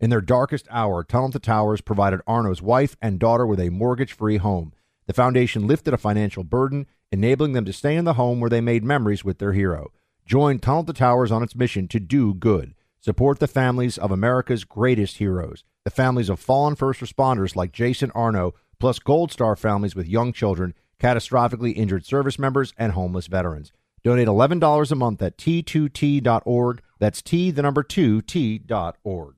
In their darkest hour, Tunnel to Towers provided Arno's wife and daughter with a mortgage free home. The foundation lifted a financial burden, enabling them to stay in the home where they made memories with their hero. Join Tunnel to Towers on its mission to do good. Support the families of America's greatest heroes, the families of fallen first responders like Jason Arno, plus Gold Star families with young children, catastrophically injured service members, and homeless veterans. Donate $11 a month at t2t.org. That's T, the number 2, t.org.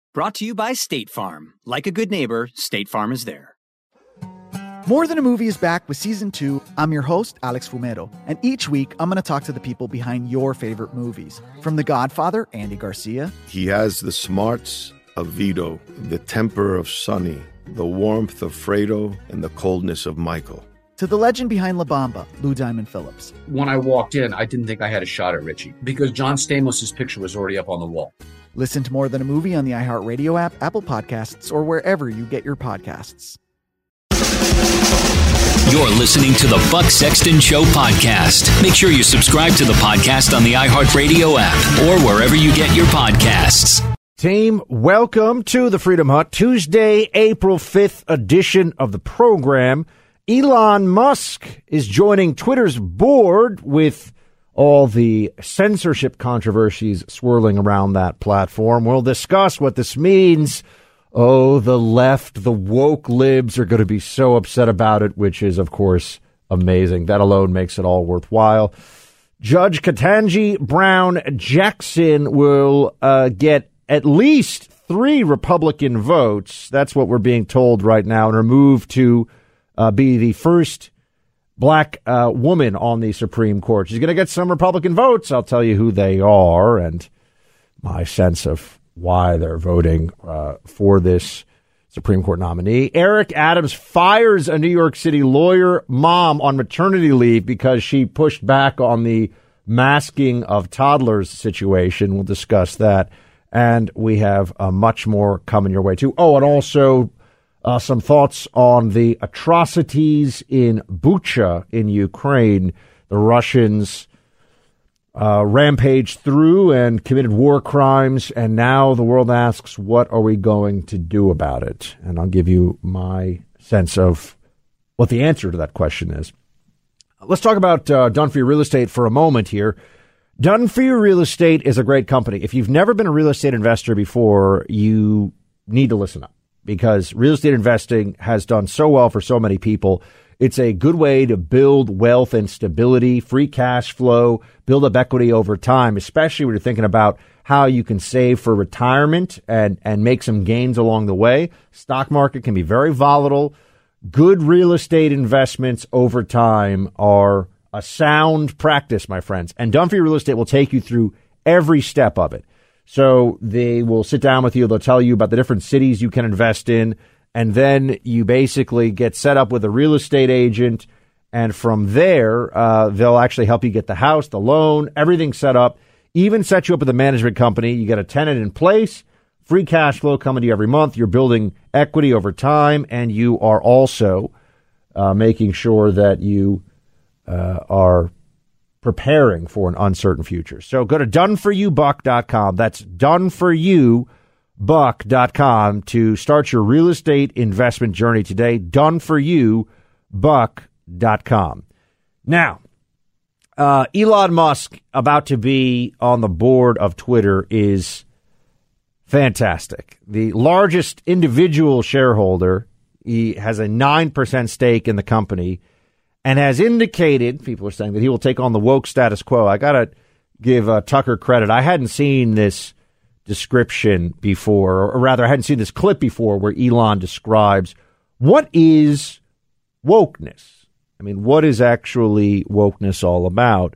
Brought to you by State Farm. Like a good neighbor, State Farm is there. More Than a Movie is back with season two. I'm your host, Alex Fumero, and each week I'm going to talk to the people behind your favorite movies. From The Godfather, Andy Garcia. He has the smarts of Vito, the temper of Sonny, the warmth of Fredo, and the coldness of Michael. To the legend behind La Bamba, Lou Diamond Phillips. When I walked in, I didn't think I had a shot at Richie because John Stamos' picture was already up on the wall. Listen to More Than a Movie on the iHeartRadio app, Apple Podcasts, or wherever you get your podcasts. You're listening to the Buck Sexton Show podcast. Make sure you subscribe to the podcast on the iHeartRadio app or wherever you get your podcasts. Team, welcome to the Freedom Hut, Tuesday, April 5th edition of the program. Elon Musk is joining Twitter's board with all the censorship controversies swirling around that platform. We'll discuss what this means. Oh, the left, the woke libs are going to be so upset about it, which is, of course, amazing. That alone makes it all worthwhile. Judge Ketanji Brown Jackson will uh, get at least three Republican votes. That's what we're being told right now, and her move to uh, be the first black uh, woman on the Supreme Court. She's going to get some Republican votes. I'll tell you who they are and my sense of why they're voting uh, for this Supreme Court nominee. Eric Adams fires a New York City lawyer mom on maternity leave because she pushed back on the masking of toddlers situation. We'll discuss that. And we have uh, much more coming your way, too. Oh, and also uh, some thoughts on the atrocities in Bucha in Ukraine. The Russians uh, rampaged through and committed war crimes, and now the world asks, what are we going to do about it? And I'll give you my sense of what the answer to that question is. Let's talk about uh, Real Estate for a moment here. You Real Estate is a great company. If you've never been a real estate investor before, you need to listen up because real estate investing has done so well for so many people. It's a good way to build wealth and stability, free cash flow, build up equity over time, especially when you're thinking about how you can save for retirement and, and make some gains along the way. Stock market can be very volatile. Good real estate investments over time are a sound practice, my friends. And You Real Estate will take you through every step of it. So they will sit down with you. They'll tell you about the different cities you can invest in. And then you basically get set up with a real estate agent. And from there, uh, they'll actually help you get the house, the loan, everything set up, even set you up with a management company. You get a tenant in place, free cash flow coming to you every month. You're building equity over time. And you are also uh, making sure that you uh, are preparing for an uncertain future. So go to doneforyoubuck.com. That's doneforyoubuck.com to start your real estate investment journey today. Doneforyoubuck.com. Now, uh, Elon Musk about to be on the board of Twitter is fantastic. The largest individual shareholder He has a 9% stake in the company and has indicated, people are saying that he will take on the woke status quo. I got to give uh, Tucker credit. I hadn't seen this description before, or rather, I hadn't seen this clip before where Elon describes what is wokeness. I mean, what is actually wokeness all about?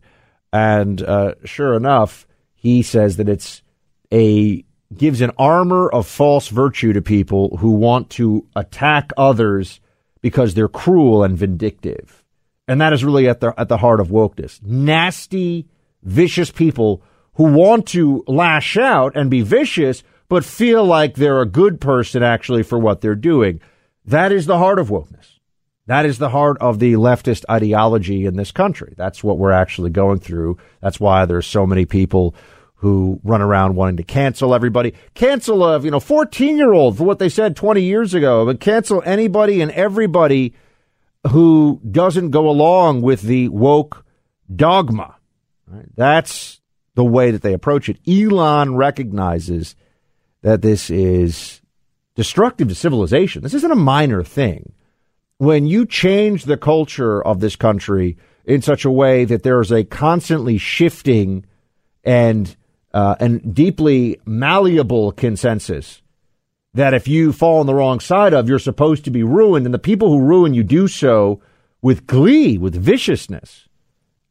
And uh, sure enough, he says that it's a gives an armor of false virtue to people who want to attack others because they're cruel and vindictive. And that is really at the at the heart of wokeness. Nasty, vicious people who want to lash out and be vicious but feel like they're a good person actually for what they're doing. That is the heart of wokeness. That is the heart of the leftist ideology in this country. That's what we're actually going through. That's why there's so many people who run around wanting to cancel everybody. Cancel a, you know, 14 year old for what they said 20 years ago, but cancel anybody and everybody who doesn't go along with the woke dogma. Right? That's the way that they approach it. Elon recognizes that this is destructive to civilization. This isn't a minor thing. When you change the culture of this country in such a way that there is a constantly shifting and uh, and deeply malleable consensus that if you fall on the wrong side of, you're supposed to be ruined, and the people who ruin you do so with glee, with viciousness.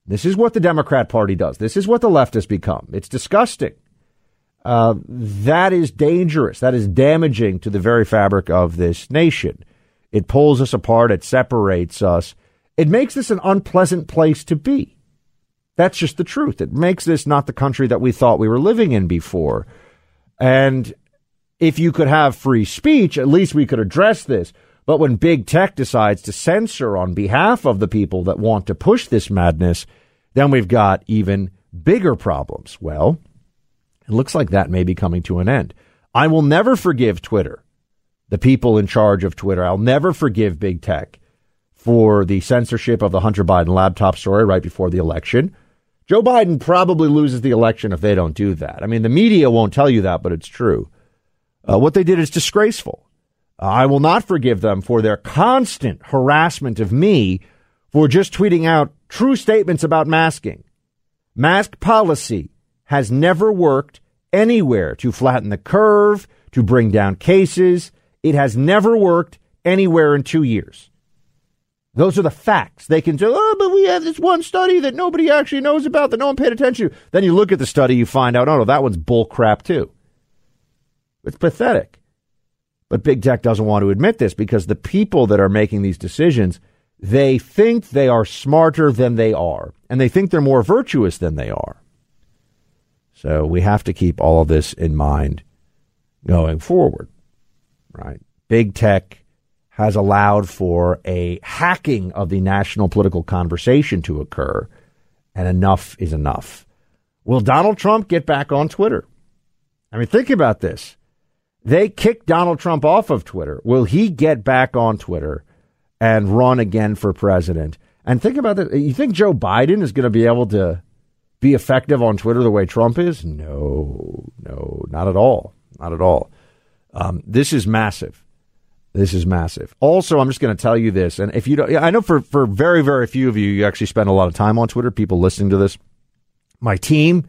This is what the Democrat Party does. This is what the left has become. It's disgusting. Uh, that is dangerous. That is damaging to the very fabric of this nation. It pulls us apart. It separates us. It makes this an unpleasant place to be. That's just the truth. It makes this not the country that we thought we were living in before. And if you could have free speech, at least we could address this. But when big tech decides to censor on behalf of the people that want to push this madness, then we've got even bigger problems. Well, it looks like that may be coming to an end. I will never forgive Twitter, the people in charge of Twitter. I'll never forgive big tech for the censorship of the Hunter Biden laptop story right before the election. Joe Biden probably loses the election if they don't do that. I mean, the media won't tell you that, but it's true. Uh, what they did is disgraceful. Uh, I will not forgive them for their constant harassment of me for just tweeting out true statements about masking. Mask policy has never worked anywhere to flatten the curve, to bring down cases. It has never worked anywhere in two years. Those are the facts. They can say, oh, but we have this one study that nobody actually knows about that no one paid attention to. Then you look at the study, you find out, oh, no, that one's bull crap too. It's pathetic. But big tech doesn't want to admit this because the people that are making these decisions, they think they are smarter than they are, and they think they're more virtuous than they are. So we have to keep all of this in mind going forward, right? Big tech has allowed for a hacking of the national political conversation to occur, and enough is enough. Will Donald Trump get back on Twitter? I mean, think about this. They kicked Donald Trump off of Twitter. Will he get back on Twitter and run again for president? And think about that. You think Joe Biden is going to be able to be effective on Twitter the way Trump is? No, no, not at all. Not at all. Um, this is massive. This is massive. Also, I'm just going to tell you this, and if you don't, I know for for very very few of you, you actually spend a lot of time on Twitter. People listening to this, my team,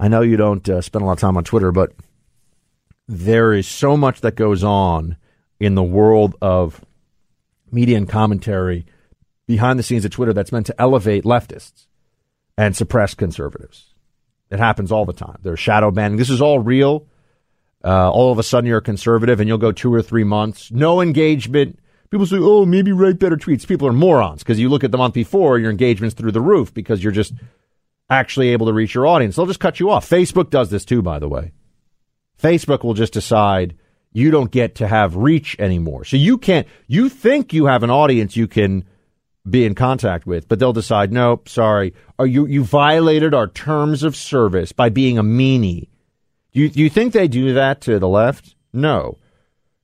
I know you don't uh, spend a lot of time on Twitter, but there is so much that goes on in the world of media and commentary behind the scenes at Twitter that's meant to elevate leftists and suppress conservatives. It happens all the time. There's shadow banning. This is all real. Uh, all of a sudden you're a conservative and you'll go two or three months, no engagement. People say, oh, maybe write better tweets. People are morons because you look at the month before, your engagement's through the roof because you're just actually able to reach your audience. They'll just cut you off. Facebook does this too, by the way. Facebook will just decide you don't get to have reach anymore. So you can't, you think you have an audience you can be in contact with, but they'll decide, nope, sorry. Are you, you violated our terms of service by being a meanie you, do you think they do that to the left? No.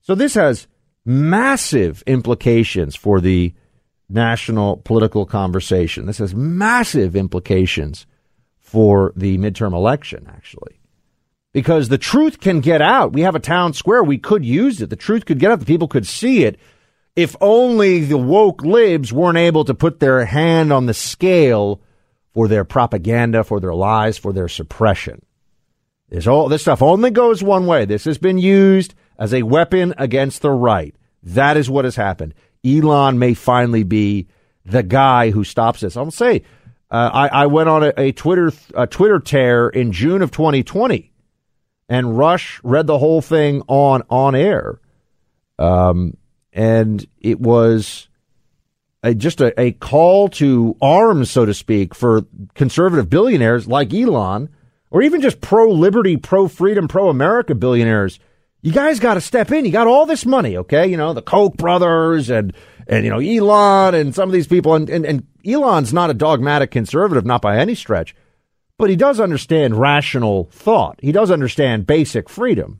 So this has massive implications for the national political conversation. This has massive implications for the midterm election, actually. Because the truth can get out. We have a town square. We could use it. The truth could get out. The people could see it. If only the woke libs weren't able to put their hand on the scale for their propaganda, for their lies, for their suppression. This all this stuff only goes one way. This has been used as a weapon against the right. That is what has happened. Elon may finally be the guy who stops this. I'll say, uh, I, I, went on a, a Twitter a Twitter tear in June of 2020, and Rush read the whole thing on on air, um, and it was a, just a, a call to arms, so to speak, for conservative billionaires like Elon, or even just pro liberty, pro freedom, pro America billionaires you guys got to step in. You got all this money, okay? You know, the Koch brothers and, and, you know, Elon and some of these people. And, and, and Elon's not a dogmatic conservative, not by any stretch, but he does understand rational thought. He does understand basic freedom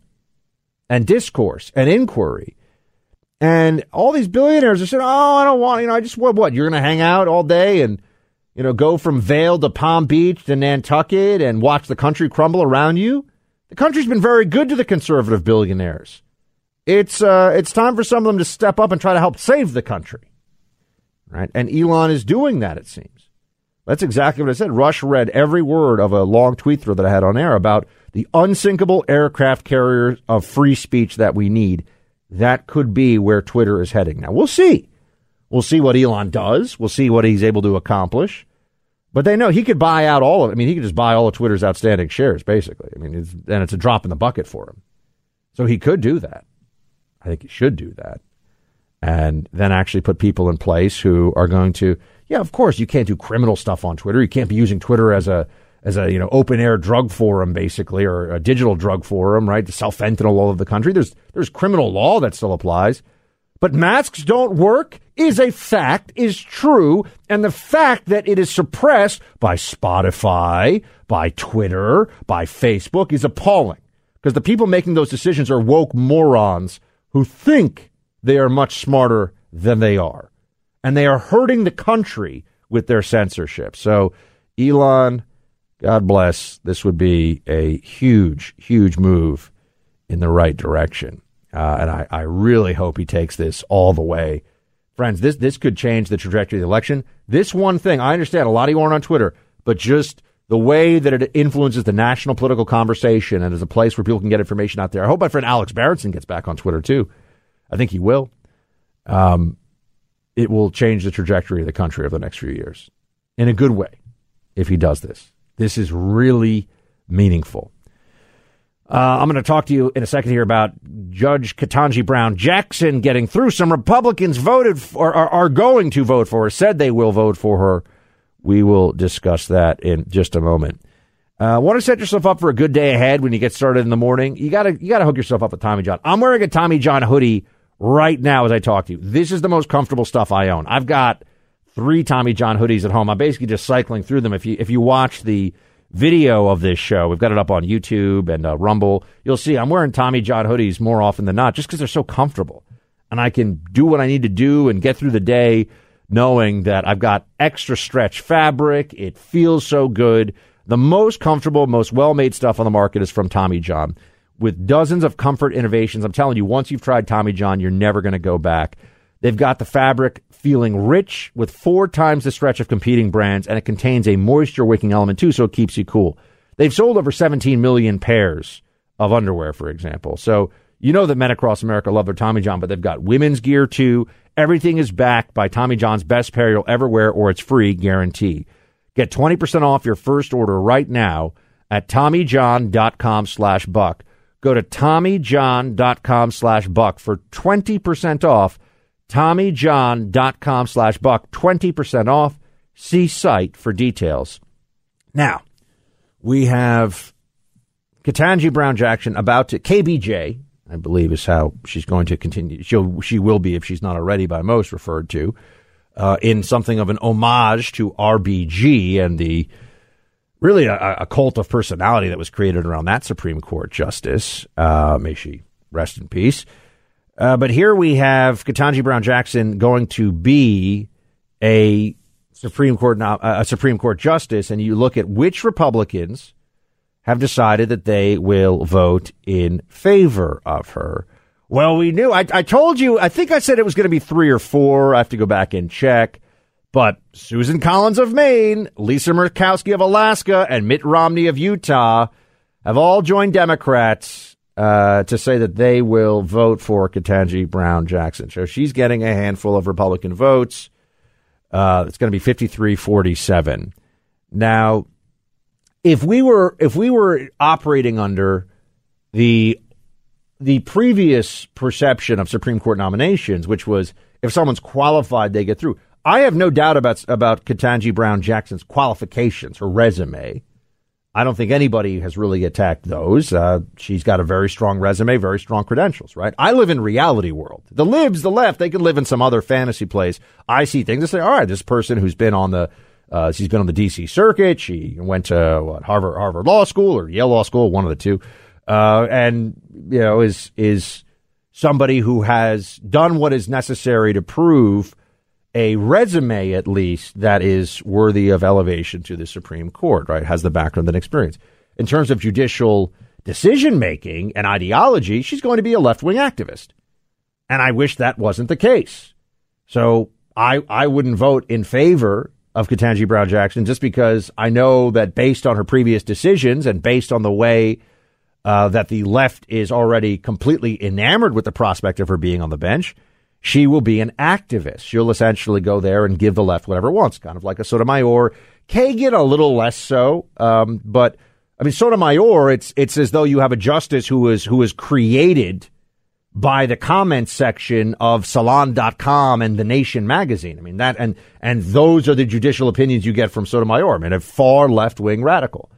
and discourse and inquiry. And all these billionaires are saying, oh, I don't want, you know, I just, what, what, you're going to hang out all day and, you know, go from Vail to Palm Beach to Nantucket and watch the country crumble around you? The country's been very good to the conservative billionaires. It's uh, it's time for some of them to step up and try to help save the country, right? And Elon is doing that. It seems. That's exactly what I said. Rush read every word of a long tweet thread that I had on air about the unsinkable aircraft carrier of free speech that we need. That could be where Twitter is heading. Now we'll see. We'll see what Elon does. We'll see what he's able to accomplish. But they know he could buy out all of. I mean, he could just buy all of Twitter's outstanding shares, basically. I mean, it's, and it's a drop in the bucket for him. So he could do that. I think he should do that, and then actually put people in place who are going to. Yeah, of course, you can't do criminal stuff on Twitter. You can't be using Twitter as a as a you know open air drug forum, basically, or a digital drug forum, right? To sell fentanyl all over the country. There's there's criminal law that still applies. But masks don't work is a fact, is true, and the fact that it is suppressed by Spotify, by Twitter, by Facebook is appalling. Because the people making those decisions are woke morons who think they are much smarter than they are. And they are hurting the country with their censorship. So, Elon, God bless, this would be a huge, huge move in the right direction. Uh, and I, I really hope he takes this all the way. Friends, this, this could change the trajectory of the election. This one thing, I understand a lot of you aren't on Twitter, but just the way that it influences the national political conversation and is a place where people can get information out there. I hope my friend Alex Berenson gets back on Twitter too. I think he will. Um, it will change the trajectory of the country over the next few years in a good way if he does this. This is really meaningful. Uh, I'm going to talk to you in a second here about Judge Ketanji Brown Jackson getting through. Some Republicans voted for, are, are going to vote for her, said they will vote for her. We will discuss that in just a moment. Uh, want to set yourself up for a good day ahead when you get started in the morning? You gotta you gotta hook yourself up with Tommy John. I'm wearing a Tommy John hoodie right now as I talk to you. This is the most comfortable stuff I own. I've got three Tommy John hoodies at home. I'm basically just cycling through them. If you if you watch the video of this show. We've got it up on YouTube and uh, Rumble. You'll see I'm wearing Tommy John hoodies more often than not just because they're so comfortable. And I can do what I need to do and get through the day knowing that I've got extra stretch fabric. It feels so good. The most comfortable, most well made stuff on the market is from Tommy John. With dozens of comfort innovations, I'm telling you, once you've tried Tommy John, you're never going to go back. They've got the fabric feeling rich with four times the stretch of competing brands, and it contains a moisture wicking element too, so it keeps you cool. They've sold over 17 million pairs of underwear, for example. So you know that men across America love their Tommy John, but they've got women's gear too. Everything is backed by Tommy John's best pair you'll ever wear, or it's free guarantee. Get 20% off your first order right now at TommyJohn.com slash buck. Go to TommyJohn.com slash buck for 20% off TommyJohn.com slash buck, 20% off. See site for details. Now, we have Ketanji Brown Jackson about to, KBJ, I believe is how she's going to continue. She'll, she will be, if she's not already by most referred to, uh, in something of an homage to RBG and the really a, a, cult of personality that was created around that Supreme Court justice. Uh, may she rest in peace. Uh, but here we have Ketanji Brown Jackson going to be a Supreme Court a Supreme Court justice, and you look at which Republicans have decided that they will vote in favor of her. Well, we knew. I, I told you. I think I said it was going to be three or four. I have to go back and check. But Susan Collins of Maine, Lisa Murkowski of Alaska, and Mitt Romney of Utah have all joined Democrats uh, to say that they will vote for Ketanji Brown Jackson. So she's getting a handful of Republican votes. Uh, it's going to be 53 47. Now, if we were if we were operating under the the previous perception of Supreme Court nominations, which was if someone's qualified, they get through. I have no doubt about about Ketanji Brown Jackson's qualifications, her resume. I don't think anybody has really attacked those. Uh, she's got a very strong resume, very strong credentials, right? I live in reality world. The libs, the left, they can live in some other fantasy place. I see things and say, all right, this person who's been on the uh, she's been on the D.C. circuit. She went to what Harvard Harvard Law School or Yale Law School, one of the two, uh, and you know is is somebody who has done what is necessary to prove a resume at least that is worthy of elevation to the Supreme Court. Right, has the background and experience in terms of judicial decision making and ideology. She's going to be a left wing activist, and I wish that wasn't the case. So I I wouldn't vote in favor of Ketanji Brown Jackson just because I know that based on her previous decisions and based on the way uh, that the left is already completely enamored with the prospect of her being on the bench, she will be an activist. She'll essentially go there and give the left whatever it wants, kind of like a Sotomayor. Kagan a little less so, um, but I mean Sotomayor. It's it's as though you have a justice who is who is created by the comments section of salon.com and the nation magazine. I mean, that, and, and those are the judicial opinions you get from Sotomayor. I mean, a far left wing radical.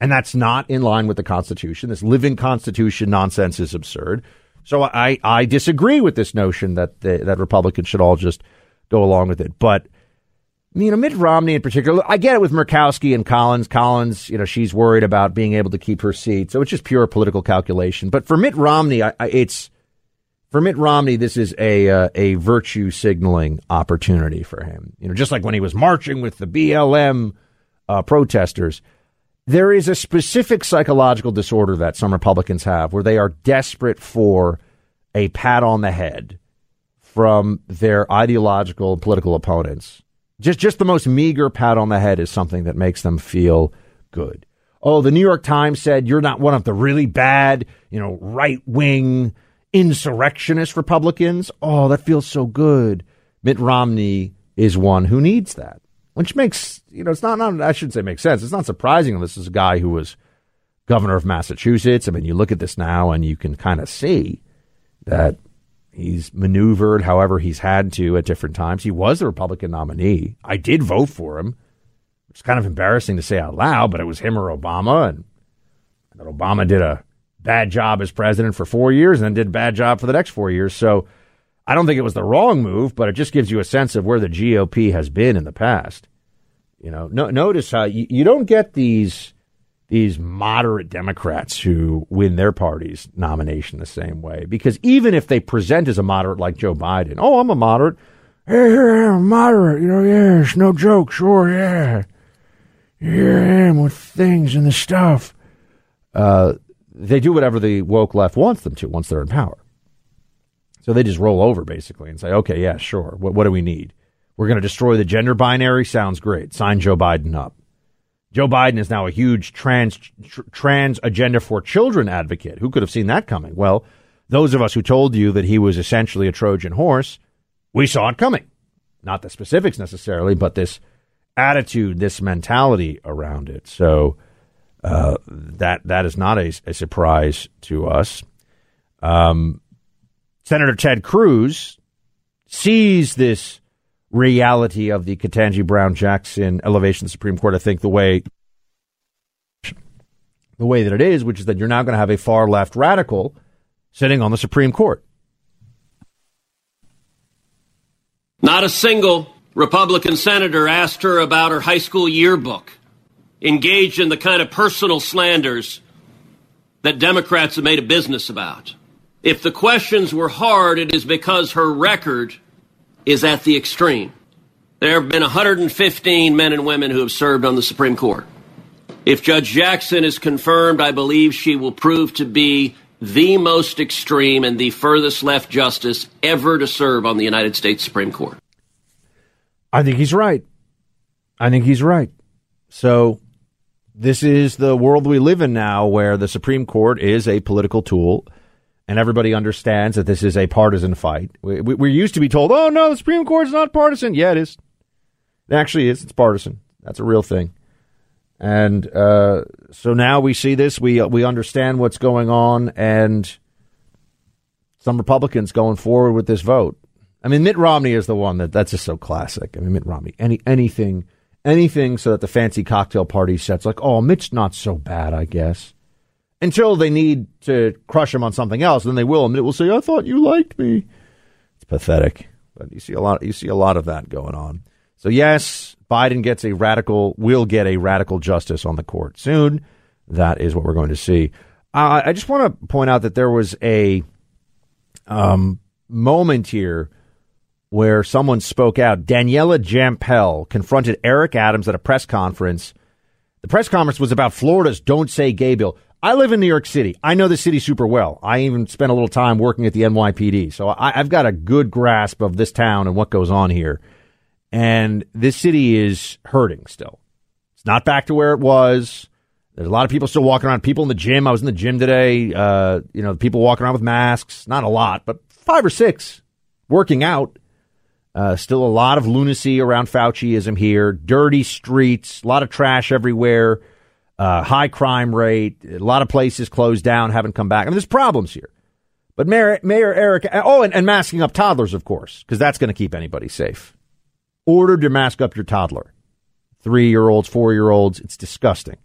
And that's not in line with the Constitution. This living Constitution nonsense is absurd. So I, I disagree with this notion that, the, that Republicans should all just go along with it. But, you know, Mitt Romney in particular, I get it with Murkowski and Collins. Collins, you know, she's worried about being able to keep her seat. So it's just pure political calculation. But for Mitt Romney, I, I, it's, for Mitt Romney, this is a uh, a virtue signaling opportunity for him. You know, just like when he was marching with the BLM uh, protesters, there is a specific psychological disorder that some Republicans have, where they are desperate for a pat on the head from their ideological political opponents. Just just the most meager pat on the head is something that makes them feel good. Oh, the New York Times said you're not one of the really bad, you know, right wing insurrectionist Republicans. Oh, that feels so good. Mitt Romney is one who needs that, which makes, you know, it's not, not I shouldn't say makes sense. It's not surprising. This is a guy who was governor of Massachusetts. I mean, you look at this now and you can kind of see that he's maneuvered however he's had to at different times. He was the Republican nominee. I did vote for him. It's kind of embarrassing to say out loud, but it was him or Obama. And that Obama did a bad job as president for four years and then did a bad job for the next four years. So I don't think it was the wrong move, but it just gives you a sense of where the GOP has been in the past. You know, no, notice how you, you don't get these these moderate Democrats who win their party's nomination the same way. Because even if they present as a moderate like Joe Biden, oh, I'm a moderate. Hey, here I am, moderate. You know, yeah, it's no joke. Sure, yeah. Here I am with things and the stuff. Uh, they do whatever the woke left wants them to once they're in power. So they just roll over basically and say, okay, yeah, sure. What, what do we need? We're going to destroy the gender binary. Sounds great. Sign Joe Biden up. Joe Biden is now a huge trans tr- trans agenda for children advocate. Who could have seen that coming? Well, those of us who told you that he was essentially a Trojan horse, we saw it coming. Not the specifics necessarily, but this attitude, this mentality around it. So uh, that that is not a, a surprise to us. Um, Senator Ted Cruz sees this reality of the Ketanji Brown Jackson elevation Supreme Court. I think the way the way that it is, which is that you're now going to have a far left radical sitting on the Supreme Court. Not a single Republican senator asked her about her high school yearbook engaged in the kind of personal slanders that Democrats have made a business about. If the questions were hard, it is because her record is at the extreme. There have been 115 men and women who have served on the Supreme Court. If Judge Jackson is confirmed, I believe she will prove to be the most extreme and the furthest left justice ever to serve on the United States Supreme Court. I think he's right. I think he's right. So, this is the world we live in now where the Supreme Court is a political tool and everybody understands that this is a partisan fight. We, we, we used to be told, oh, no, the Supreme Court is not partisan. Yeah, it is. It actually is. It's partisan. That's a real thing. And uh, so now we see this. We we understand what's going on, and some Republicans going forward with this vote. I mean, Mitt Romney is the one that that's just so classic. I mean, Mitt Romney, any anything, anything, so that the fancy cocktail party sets like, oh, Mitt's not so bad, I guess. Until they need to crush him on something else, then they will, and it will say, "I thought you liked me." It's pathetic, but you see a lot. You see a lot of that going on. So yes, Biden gets a radical, will get a radical justice on the court soon. That is what we're going to see. Uh, I just want to point out that there was a um, moment here where someone spoke out. Daniela Jampel confronted Eric Adams at a press conference. The press conference was about Florida's Don't Say Gay bill. I live in New York City. I know the city super well. I even spent a little time working at the NYPD. So I, I've got a good grasp of this town and what goes on here. And this city is hurting still. It's not back to where it was. There's a lot of people still walking around. People in the gym. I was in the gym today. Uh, you know, people walking around with masks. Not a lot, but five or six working out. Uh, still a lot of lunacy around Fauciism here. Dirty streets. A lot of trash everywhere. Uh, high crime rate. A lot of places closed down, haven't come back. I mean, there's problems here. But Mayor, Mayor Eric, oh, and, and masking up toddlers, of course, because that's going to keep anybody safe ordered to mask up your toddler. Three year olds, four year olds. It's disgusting.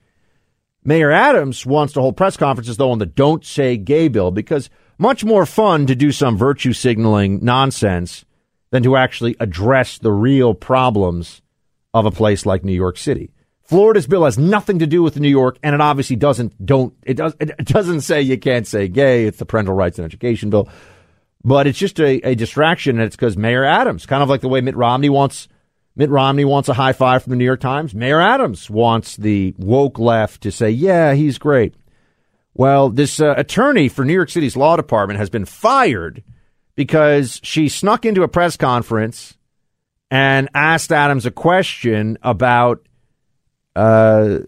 Mayor Adams wants to hold press conferences, though, on the Don't Say Gay bill because much more fun to do some virtue signaling nonsense than to actually address the real problems of a place like New York City. Florida's bill has nothing to do with New York, and it obviously doesn't. Don't it does it doesn't say you can't say gay. It's the parental rights and education bill, but it's just a, a distraction, and it's because Mayor Adams, kind of like the way Mitt Romney wants Mitt Romney wants a high five from the New York Times. Mayor Adams wants the woke left to say, yeah, he's great. Well, this uh, attorney for New York City's law department has been fired because she snuck into a press conference and asked Adams a question about uh,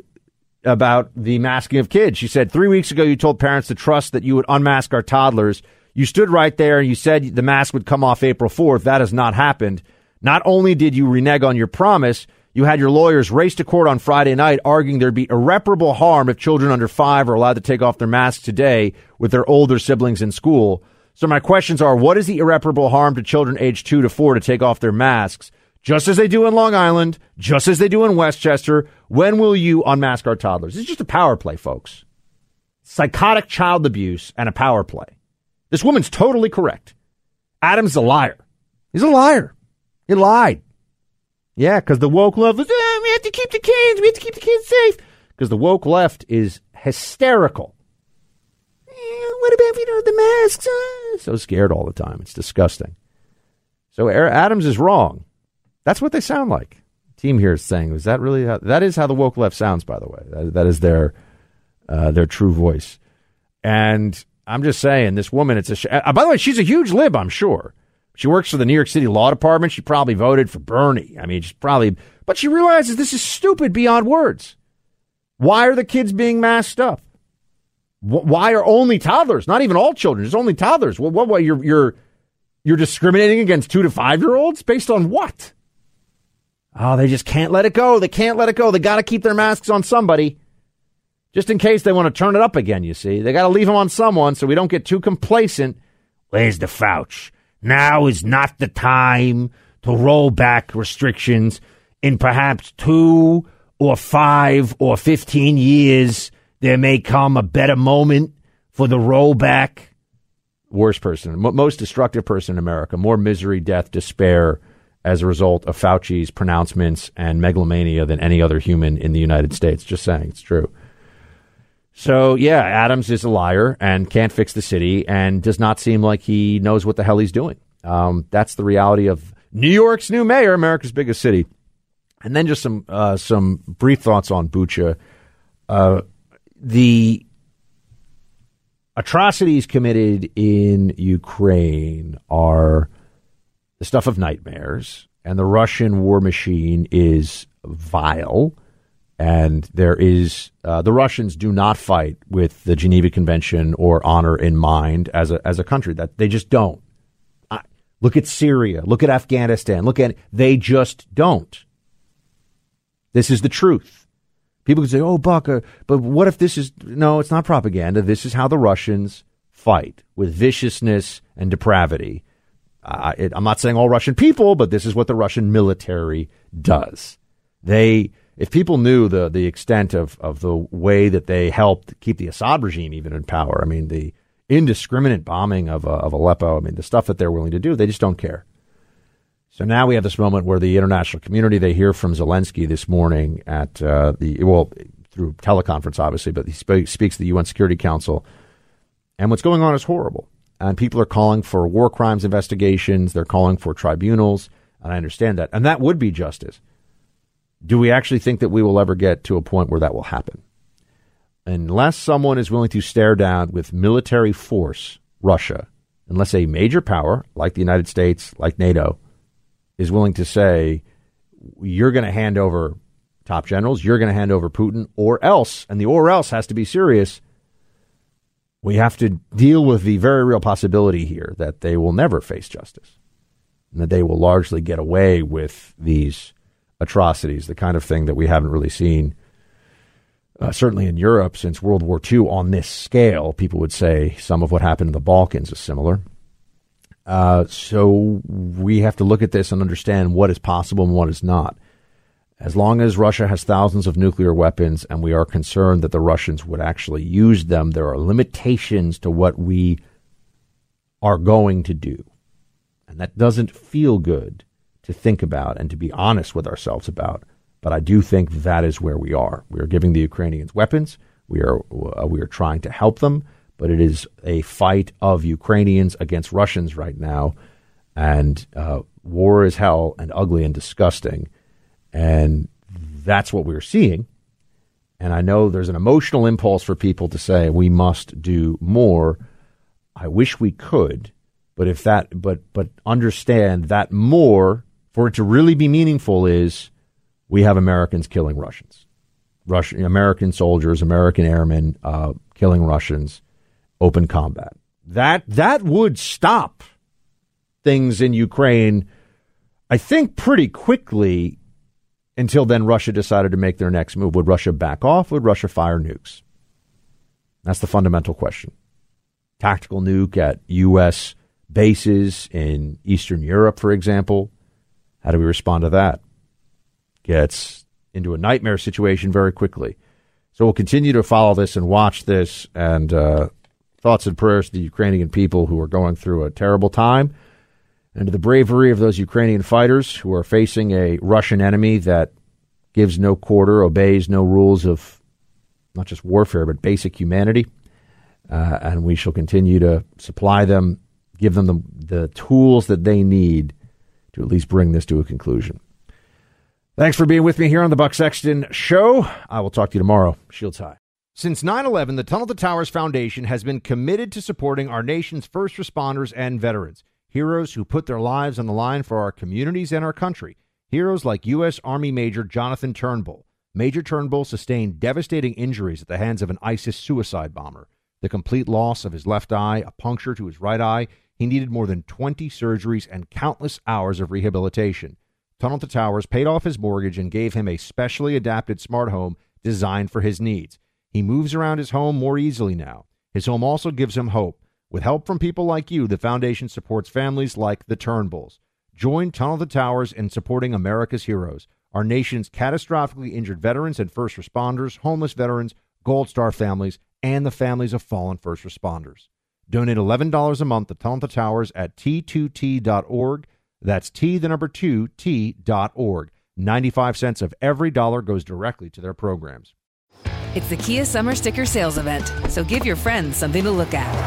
about the masking of kids. She said, Three weeks ago, you told parents to trust that you would unmask our toddlers. You stood right there and you said the mask would come off April 4th. That has not happened. Not only did you renege on your promise, you had your lawyers race to court on Friday night arguing there'd be irreparable harm if children under five are allowed to take off their masks today with their older siblings in school. So my questions are, what is the irreparable harm to children aged two to four to take off their masks? Just as they do in Long Island, just as they do in Westchester. When will you unmask our toddlers? It's just a power play, folks. Psychotic child abuse and a power play. This woman's totally correct. Adam's a liar. He's a liar. He lied. Yeah, because the woke left was, oh, we have to keep the kids, we have to keep the kids safe. Because the woke left is hysterical. Eh, what about, if you know, the masks? Uh, so scared all the time. It's disgusting. So Adams is wrong. That's what they sound like. team here is saying, is that really how, that is how the woke left sounds, by the way. that, that is their, uh, their true voice. And I'm just saying, this woman, it's a, sh- uh, by the way, she's a huge lib, I'm sure. She works for the New York City Law Department. She probably voted for Bernie. I mean, she's probably, but she realizes this is stupid beyond words. Why are the kids being masked up? Why are only toddlers, not even all children, just only toddlers? What, what, what you're, you're, you're discriminating against two to five year olds based on what? Oh, they just can't let it go. They can't let it go. They got to keep their masks on somebody just in case they want to turn it up again, you see. They got to leave them on someone so we don't get too complacent. Where's the Fauch? Now is not the time to roll back restrictions. In perhaps two or five or 15 years, there may come a better moment for the rollback. Worst person, most destructive person in America, more misery, death, despair as a result of Fauci's pronouncements and megalomania than any other human in the United States. Just saying, it's true. So, yeah, Adams is a liar and can't fix the city and does not seem like he knows what the hell he's doing. Um, that's the reality of New York's new mayor, America's biggest city. And then just some uh, some brief thoughts on Bucha. Uh, the atrocities committed in Ukraine are the stuff of nightmares, and the Russian war machine is vile. And there is uh, the Russians do not fight with the Geneva Convention or honor in mind as a as a country that they just don't. I, look at Syria, look at Afghanistan, look at they just don't. This is the truth. People can say, "Oh, Buck, uh, but what if this is no? It's not propaganda. This is how the Russians fight with viciousness and depravity." It, I'm not saying all Russian people, but this is what the Russian military does. They if people knew the the extent of, of the way that they helped keep the Assad regime even in power, I mean the indiscriminate bombing of uh, of Aleppo, I mean the stuff that they're willing to do, they just don't care. So now we have this moment where the international community they hear from Zelensky this morning at uh, the well through teleconference obviously, but he sp- speaks to the UN Security Council, and what's going on is horrible. And people are calling for war crimes investigations. They're calling for tribunals, and I understand that, and that would be justice. Do we actually think that we will ever get to a point where that will happen? Unless someone is willing to stare down with military force Russia, unless a major power like the United States, like NATO, is willing to say, you're going to hand over top generals, you're going to hand over Putin, or else, and the or else has to be serious, we have to deal with the very real possibility here that they will never face justice and that they will largely get away with these atrocities, the kind of thing that we haven't really seen, uh, certainly in Europe since World War II on this scale. People would say some of what happened in the Balkans is similar. Uh, so we have to look at this and understand what is possible and what is not. As long as Russia has thousands of nuclear weapons and we are concerned that the Russians would actually use them, there are limitations to what we are going to do. And that doesn't feel good to think about and to be honest with ourselves about. But I do think that is where we are. We are giving the Ukrainians weapons. We are uh, we are trying to help them, but it is a fight of Ukrainians against Russians right now, and uh, war is hell and ugly and disgusting, and that's what we're seeing. And I know there's an emotional impulse for people to say we must do more. I wish we could, but if that, but but understand that more for it to really be meaningful is we have Americans killing Russians, Russian American soldiers, American airmen uh, killing Russians, open combat. That that would stop things in Ukraine, I think, pretty quickly. Until then, Russia decided to make their next move. Would Russia back off? Would Russia fire nukes? That's the fundamental question. Tactical nuke at U.S. bases in Eastern Europe, for example how do we respond to that? Gets into a nightmare situation very quickly. So we'll continue to follow this and watch this. And uh, thoughts and prayers to the Ukrainian people who are going through a terrible time and to the bravery of those Ukrainian fighters who are facing a Russian enemy that gives no quarter, obeys no rules of not just warfare, but basic humanity. Uh, and we shall continue to supply them, give them the, the tools that they need to at least bring this to a conclusion. Thanks for being with me here on the Buck Sexton Show. I will talk to you tomorrow. Shields high. Since 9 11, the Tunnel to Towers Foundation has been committed to supporting our nation's first responders and veterans, heroes who put their lives on the line for our communities and our country. Heroes like U.S. Army Major Jonathan Turnbull. Major Turnbull sustained devastating injuries at the hands of an ISIS suicide bomber. The complete loss of his left eye, a puncture to his right eye, he needed more than 20 surgeries and countless hours of rehabilitation. Tunnel to Towers paid off his mortgage and gave him a specially adapted smart home designed for his needs. He moves around his home more easily now. His home also gives him hope. With help from people like you, the foundation supports families like the Turnbulls. Join Tunnel the Towers in supporting America's heroes, our nation's catastrophically injured veterans and first responders, homeless veterans, Gold Star families, and the families of fallen first responders. Donate $11 a month to Tunnel the Towers at t2t.org. That's T, the number two, T.org. 95 cents of every dollar goes directly to their programs. It's the Kia Summer Sticker Sales Event, so give your friends something to look at,